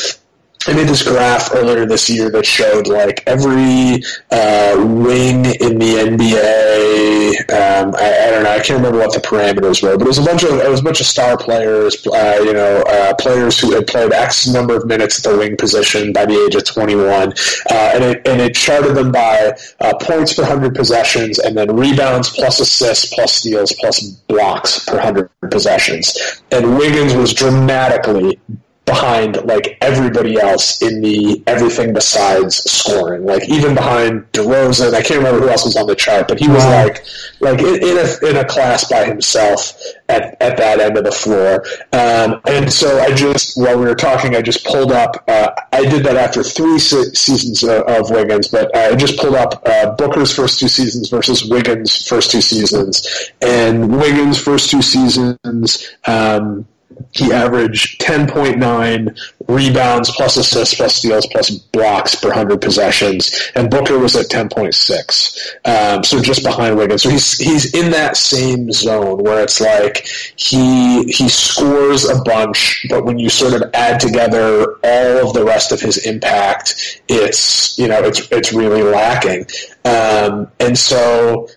I made this graph earlier this year that showed like every uh, wing in the NBA. Um, I, I, don't know. I can't remember what the parameters were, but it was a bunch of it was a bunch of star players. Uh, you know, uh, players who had played X number of minutes at the wing position by the age of 21, uh, and it and it charted them by uh, points per hundred possessions, and then rebounds plus assists plus steals plus blocks per hundred possessions. And Wiggins was dramatically behind like everybody else in the everything besides scoring. Like even behind DeRozan, I can't remember who else was on the chart, but he was wow. like like in, in, a in a class by himself at, at that end of the floor. Um, and so I just while we were talking, I just pulled up. Uh, I did that after three se- seasons of, of, Wiggins, but I just pulled up uh, Booker's first two seasons versus Wiggins' first two seasons, and Wiggins' first two seasons. Um, he averaged 10.9 rebounds plus assists plus steals plus blocks per 100 possessions, and Booker was at 10.6, um, so just behind Wiggins. So he's he's in that same zone where it's like he he scores a bunch, but when you sort of add together all of the rest of his impact, it's you know it's it's really lacking, um, and so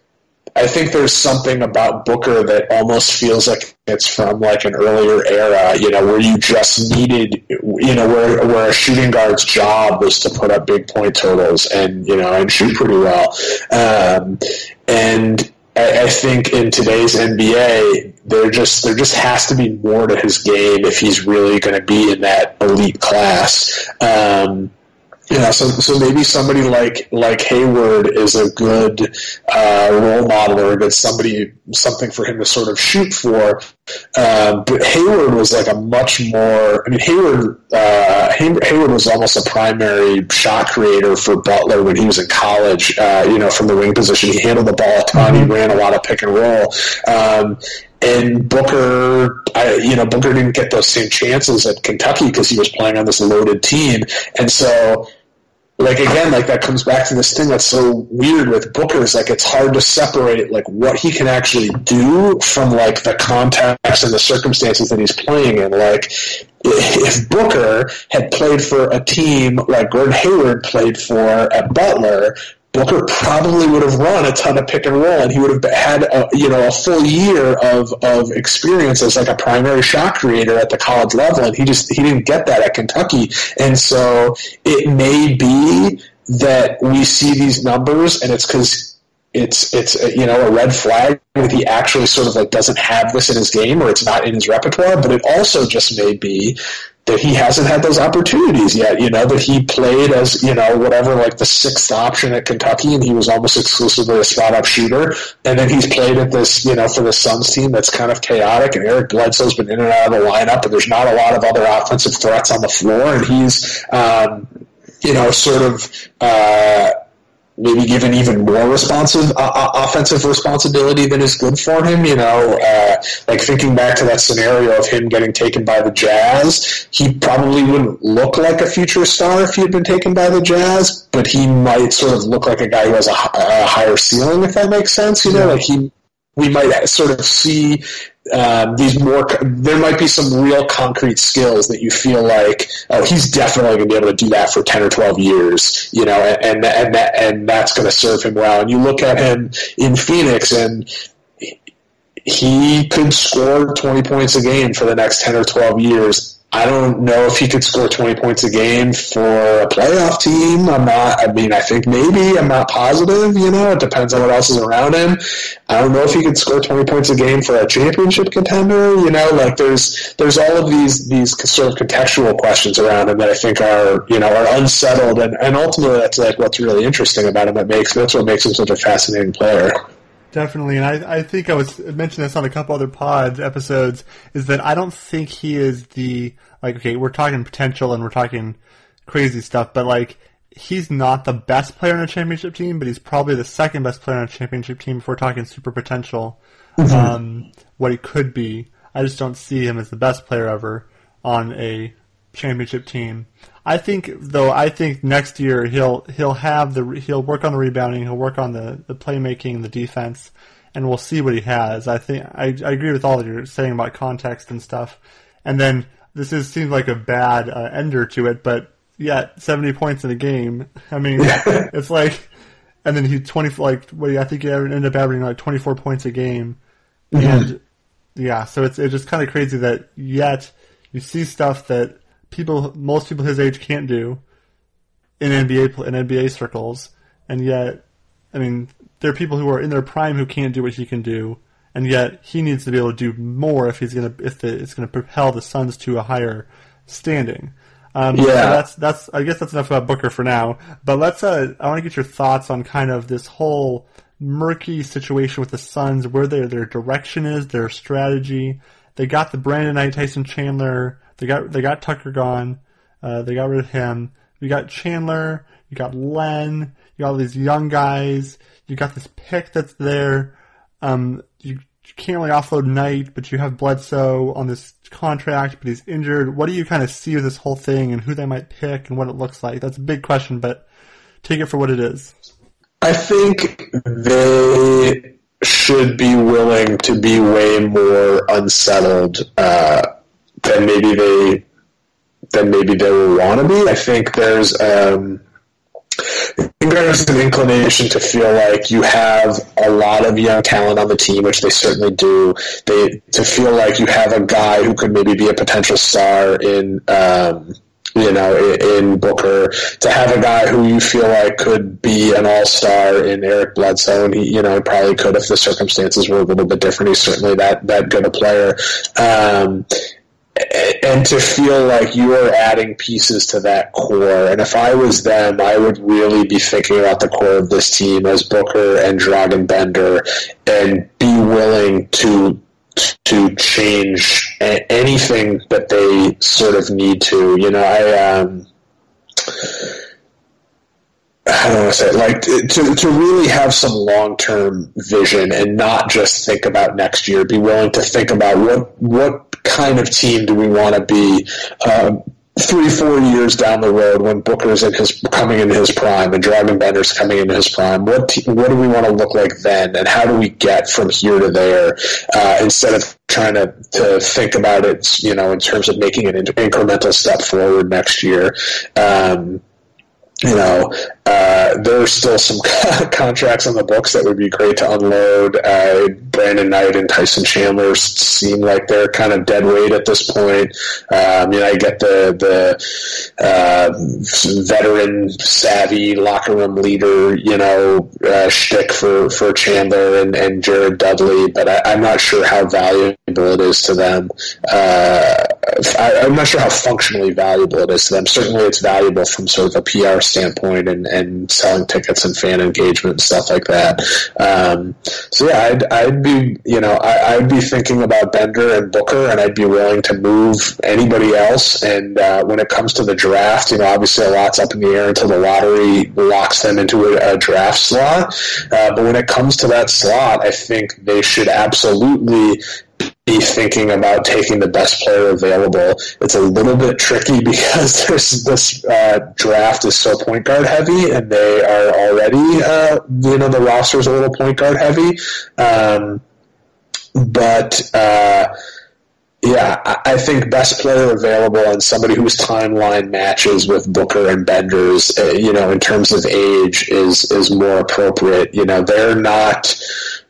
I think there's something about Booker that almost feels like it's from like an earlier era, you know, where you just needed, you know, where where a shooting guard's job was to put up big point totals and you know and shoot pretty well. Um, and I, I think in today's NBA, there just there just has to be more to his game if he's really going to be in that elite class. Um, yeah, so so maybe somebody like like Hayward is a good uh, role model or a good somebody something for him to sort of shoot for. Um, but Hayward was like a much more. I mean, Hayward uh, Hayward was almost a primary shot creator for Butler when he was in college. Uh, you know, from the wing position, he handled the ball a ton. He mm-hmm. ran a lot of pick and roll. Um, and Booker, I, you know, Booker didn't get those same chances at Kentucky because he was playing on this loaded team, and so like again, like that comes back to this thing that's so weird with Booker is like it's hard to separate like what he can actually do from like the context and the circumstances that he's playing in. Like if Booker had played for a team like Gordon Hayward played for at Butler, Booker probably would have run a ton of pick and roll, and he would have had a, you know a full year of of experience as like a primary shot creator at the college level, and he just he didn't get that at Kentucky, and so it may be that we see these numbers, and it's because it's it's you know a red flag that he actually sort of like doesn't have this in his game or it's not in his repertoire, but it also just may be that he hasn't had those opportunities yet. You know that he played as you know whatever like the sixth option at Kentucky, and he was almost exclusively a spot up shooter. And then he's played at this you know for the Suns team that's kind of chaotic. And Eric Bledsoe's been in and out of the lineup, and there's not a lot of other offensive threats on the floor, and he's um, you know sort of. Uh, maybe given even more responsive uh, uh, offensive responsibility than is good for him. You know, uh, like thinking back to that scenario of him getting taken by the Jazz, he probably wouldn't look like a future star if he had been taken by the Jazz, but he might sort of look like a guy who has a, a higher ceiling, if that makes sense. You know, like he. We might sort of see um, these more there might be some real concrete skills that you feel like oh he's definitely going to be able to do that for 10 or 12 years you know and and that, and that's going to serve him well. And you look at him in Phoenix and he could score 20 points a game for the next 10 or 12 years I don't know if he could score 20 points a game for a playoff team. I'm not, I mean, I think maybe. I'm not positive, you know, it depends on what else is around him. I don't know if he could score 20 points a game for a championship contender, you know, like there's, there's all of these, these sort of contextual questions around him that I think are, you know, are unsettled. And, and ultimately that's like what's really interesting about him. That makes, that's what makes him such a fascinating player. Definitely, and I, I think I was mentioned this on a couple other pods episodes. Is that I don't think he is the like okay, we're talking potential and we're talking crazy stuff, but like he's not the best player on a championship team, but he's probably the second best player on a championship team if we're talking super potential. Mm-hmm. Um, what he could be, I just don't see him as the best player ever on a championship team. I think though I think next year he'll he'll have the he'll work on the rebounding, he'll work on the the playmaking, the defense, and we'll see what he has. I think I, I agree with all that you're saying about context and stuff. And then this is seems like a bad uh, ender to it, but yet 70 points in a game. I mean, it's like, and then he 20 like what I think he ended up averaging like 24 points a game, mm-hmm. and yeah, so it's it's just kind of crazy that yet you see stuff that people, most people his age can't do in NBA in NBA circles, and yet, I mean, there are people who are in their prime who can't do what he can do, and yet he needs to be able to do more if he's gonna if the, it's gonna propel the Suns to a higher standing. Um, yeah, so that's that's. I guess that's enough about Booker for now. But let's. Uh, I want to get your thoughts on kind of this whole murky situation with the Suns, where their their direction is, their strategy. They got the Brandon Knight, Tyson Chandler they got they got Tucker gone. Uh, they got rid of him. You got Chandler. You got Len. You got all these young guys. You got this pick that's there. Um, you, you can't really offload Knight, but you have Bledsoe on this contract, but he's injured. What do you kind of see of this whole thing and who they might pick and what it looks like? That's a big question, but take it for what it is. I think they should be willing to be way more unsettled uh, than maybe they than maybe they will want to be. I think there's um, I think there's an inclination to feel like you have a lot of young talent on the team, which they certainly do. They to feel like you have a guy who could maybe be a potential star in. Um, you know, in Booker, to have a guy who you feel like could be an all star in Eric Bledsoe, and he, you know, probably could if the circumstances were a little bit different. He's certainly that that good a player. Um, and to feel like you are adding pieces to that core. And if I was them, I would really be thinking about the core of this team as Booker and Dragan Bender and be willing to to change anything that they sort of need to. You know, I um, I don't want to say it, like to to really have some long term vision and not just think about next year. Be willing to think about what what kind of team do we want to be. Um, three, four years down the road, when Booker's in his coming in his prime and Dragan Bender's coming in his prime, what te- what do we want to look like then, and how do we get from here to there uh, instead of trying to, to think about it, you know, in terms of making an incremental step forward next year. Um, you know, uh, there are still some contracts on the books that would be great to unload. Uh, Brandon Knight and Tyson Chandler seem like they're kind of dead weight at this point. Uh, I mean, I get the the uh, veteran, savvy locker room leader, you know, uh, shtick for for Chandler and, and Jared Dudley, but I, am not sure how valuable it is to them. Uh, I, am not sure how functionally valuable it is to them. Certainly, it's valuable from sort of a PR standpoint and, and selling tickets and fan engagement and stuff like that. Um, so yeah, I'd, I'd be you know I, I'd be thinking about Bender and Booker, and I'd be willing to move anybody else. And uh, when it comes to the draft, you know, obviously a lot's up in the air until the lottery locks them into a, a draft slot. Uh, but when it comes to that slot, I think they should absolutely be thinking about taking the best player available. It's a little bit tricky because this uh, draft is so point guard heavy, and they are already uh, you know the roster is a little point guard heavy. Um, but uh, yeah, I think best player available and somebody whose timeline matches with Booker and Bender's, uh, you know, in terms of age, is is more appropriate. You know, they're not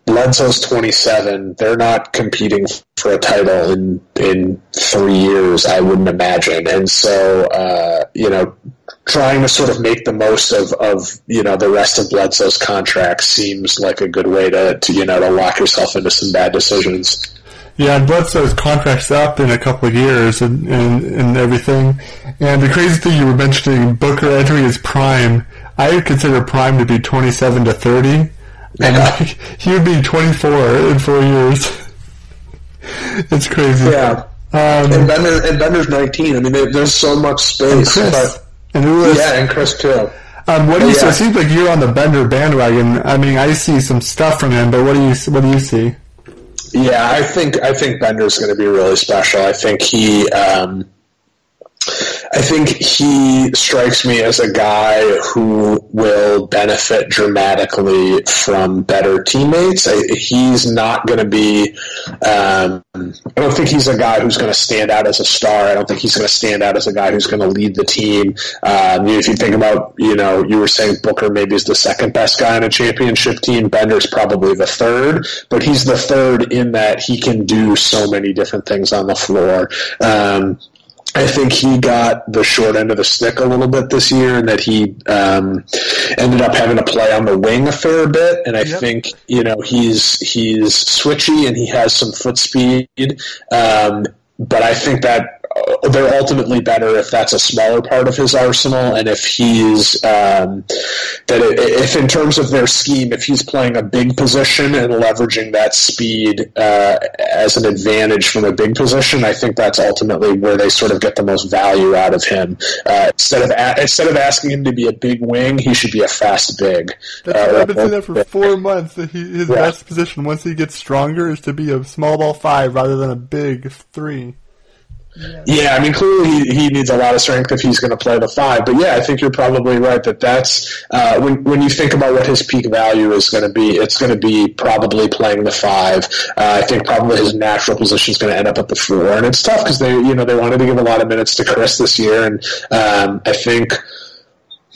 Bledsoe's 27. They're not competing for a title in in three years, I wouldn't imagine. And so, uh, you know, trying to sort of make the most of, of you know the rest of Bledsoe's contract seems like a good way to, to you know to lock yourself into some bad decisions. Yeah, and Bledsoe's contract's up in a couple of years and, and, and everything. And the crazy thing you were mentioning, Booker entering his prime, I would consider prime to be 27 to 30 and he would be 24 in four years. it's crazy. Yeah. Um, and Bender and Bender's 19. I mean, there's so much space. And Chriss. But, and. Yeah, and Chriss too. Um, what do you yeah. see? It seems like you're on the Bender bandwagon. I mean, I see some stuff from him, but what do you what do you see? Yeah, I think I think Bender's going to be really special. I think he. Um, I think he strikes me as a guy who will benefit dramatically from better teammates. I, he's not going to be. Um, I don't think he's a guy who's going to stand out as a star. I don't think he's going to stand out as a guy who's going to lead the team. Um, if you think about, you know, you were saying Booker maybe is the second best guy on a championship team. Bender's probably the third, but he's the third in that he can do so many different things on the floor. Um, I think he got the short end of the stick a little bit this year, and that he um, ended up having to play on the wing a fair bit. And I yep. think you know he's he's switchy and he has some foot speed, um, but I think that they're ultimately better if that's a smaller part of his arsenal, and if he's um, that if in terms of their scheme, if he's playing a big position and leveraging that speed uh, as an advantage from a big position, I think that's ultimately where they sort of get the most value out of him. Uh, instead of a- instead of asking him to be a big wing, he should be a fast big. That's uh, I've been saying that for four months. That he, his yeah. best position once he gets stronger is to be a small ball five rather than a big three. Yeah. I mean, clearly he, he, needs a lot of strength if he's going to play the five. But yeah, I think you're probably right that that's uh, when when you think about what his peak value is going to be, it's going to be probably playing the five. Uh, I think probably his natural position is going to end up at the four, and it's tough because they you know they wanted to give a lot of minutes to Chriss this year, and um, I think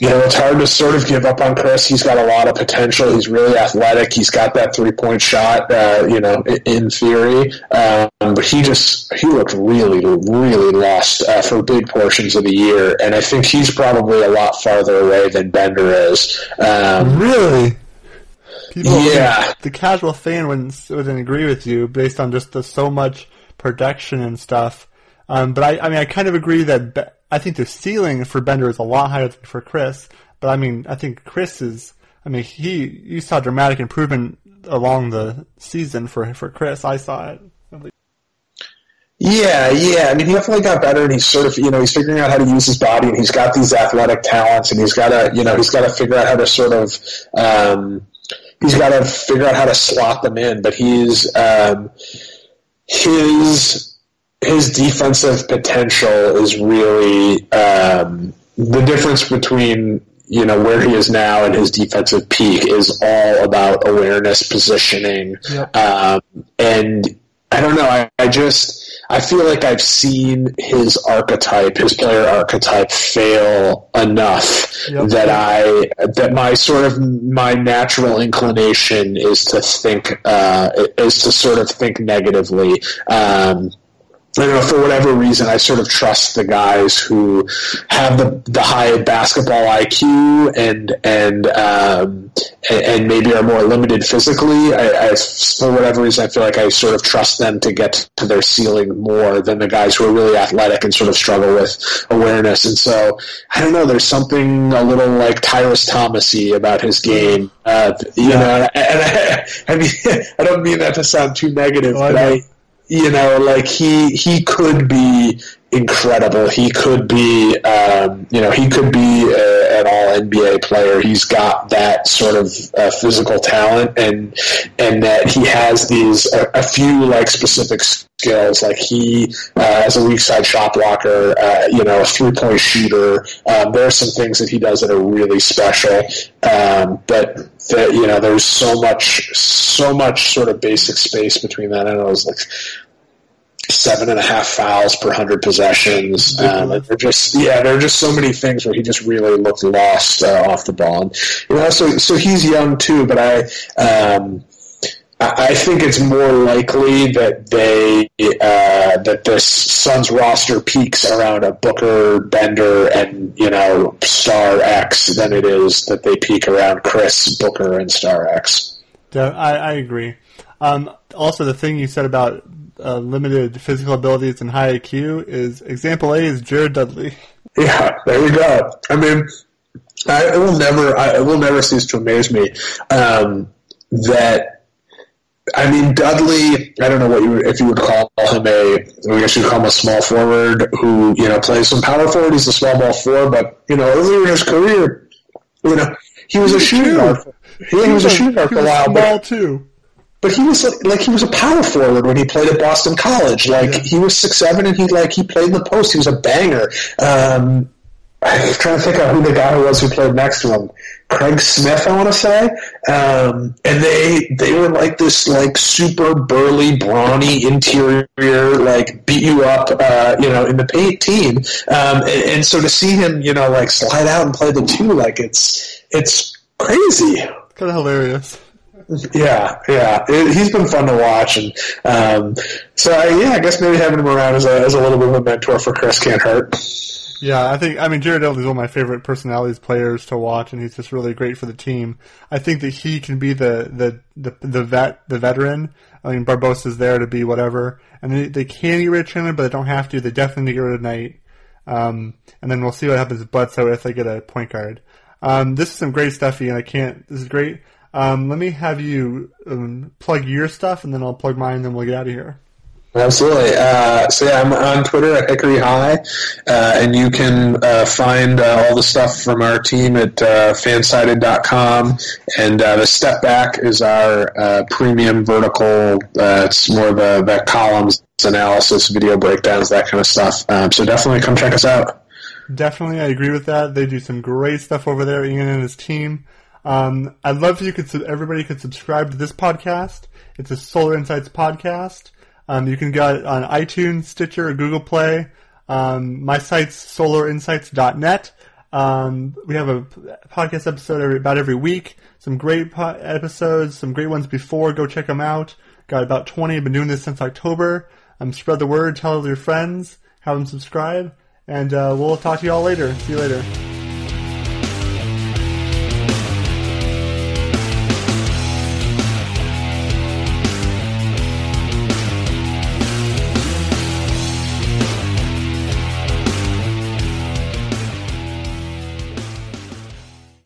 you know, it's hard to sort of give up on Chriss. He's got a lot of potential. He's really athletic. He's got that three point shot, uh, you know, in theory. Um, but he just, he looked really, really lost uh, for big portions of the year. And I think he's probably a lot farther away than Bender is. Um, really? People, yeah. The, casual fan wouldn't, wouldn't agree with you based on just the so much production and stuff. Um, but I, I mean, I kind of agree that I think the ceiling for Bender is a lot higher than for Chriss. But I mean, I think Chriss is. I mean, he you saw dramatic improvement along the season for for Chriss. I saw it. Yeah, yeah. I mean, he definitely got better, and he's sort of, you know, he's figuring out how to use his body, and he's got these athletic talents, and he's got to, you know, he's got to figure out how to sort of, um, he's got to figure out how to slot them in. But he's um, his his defensive potential is really um, the difference between you know where he is now and his defensive peak is all about awareness, positioning, yep. um, and I don't know. I, I just I feel like I've seen his archetype, his player archetype, fail enough yep. that I that my sort of my natural inclination is to think uh, is to sort of think negatively. Um, I don't know for whatever reason I sort of trust the guys who have the the high basketball IQ and and um, and, and, maybe are more limited physically. I, I, for whatever reason I feel like I sort of trust them to get to their ceiling more than the guys who are really athletic and sort of struggle with awareness. And so I don't know. There's something a little like Tyrus Thomasy about his game. Uh, you yeah. know, and I, I mean I don't mean that to sound too negative, oh, but I you know, like he he could be incredible. He could be, um, you know, he could be a, an All NBA player. He's got that sort of uh, physical talent, and and that he has these a, a few like specific skills. Like he uh, as a weak side shot blocker, uh, you know, a three point shooter. Um, there are some things that he does that are really special, um, but that you know, there's so much so much sort of basic space between that. I know it was like seven and a half fouls per hundred possessions. Um, they're just yeah, there are just so many things where he just really looked lost uh, off the ball. And, you know, so so he's young too, but I. Um, I think it's more likely that they uh, that this Suns roster peaks around a Booker, Bender, and you know Star X than it is that they peak around Chriss Booker and Star X. I, I agree. Um, also, the thing you said about uh, limited physical abilities and high IQ is example A is Jared Dudley. Yeah, there you go. I mean, I, it will never, I, it will never cease to amaze me um, that. I mean, Dudley. I don't know what you if you would call him a. I guess you'd call him a small forward who you know plays some power forward. He's a small ball four, but you know earlier in his career, you know he was a shooting guard. He, he, was a shooting guard for a while. Small too but he was like, like, he was a power forward when he played at Boston College. Like yeah. he was six seven and he like he played in the post. He was a banger. Um, I'm trying to think of who the guy was who played next to him. Craig Smith, I want to say, um, and they they were like this like super burly, brawny interior, like beat you up, uh, you know, in the paint team. Um, and, and so to see him, you know, like slide out and play the two, like it's it's crazy. Kind of hilarious. Yeah, yeah, it, he's been fun to watch, and um, so yeah, I guess maybe having him around as a, as a little bit of a mentor for Chriss can't hurt. Yeah, I think I mean Jared Dudley is one of my favorite personalities players to watch, and he's just really great for the team. I think that he can be the the the, the vet the veteran. I mean Barbosa's there to be whatever, and they, they can get rid of Chandler, but they don't have to. They definitely need to get rid of Knight, um, and then we'll see what happens with Bledsoe if they get a point guard. Um, this is some great stuff, and I can't. This is great. Um, let me have you um, plug your stuff, and then I'll plug mine, and then we'll get out of here. Absolutely. Uh, so yeah, I'm on Twitter at Hickory High, uh, and you can uh, find uh, all the stuff from our team at uh, fansided.com. And uh, the Step Back is our uh, premium vertical. it's more of a that columns analysis, video breakdowns, that kind of stuff. Um, so definitely come check us out. Definitely, I agree with that. They do some great stuff over there. Ian and his team. Um, I'd love if you could, everybody could subscribe to this podcast. It's a Solar Insights podcast. Um, you can get it on iTunes, Stitcher, or Google Play. Um, my site's solarinsights.net. Um, we have a podcast episode every, about every week. Some great po- episodes, some great ones before. Go check them out. Got about 20. I've been doing this since October. Um, spread the word, tell your friends, have them subscribe, and uh, we'll talk to you all later. See you later.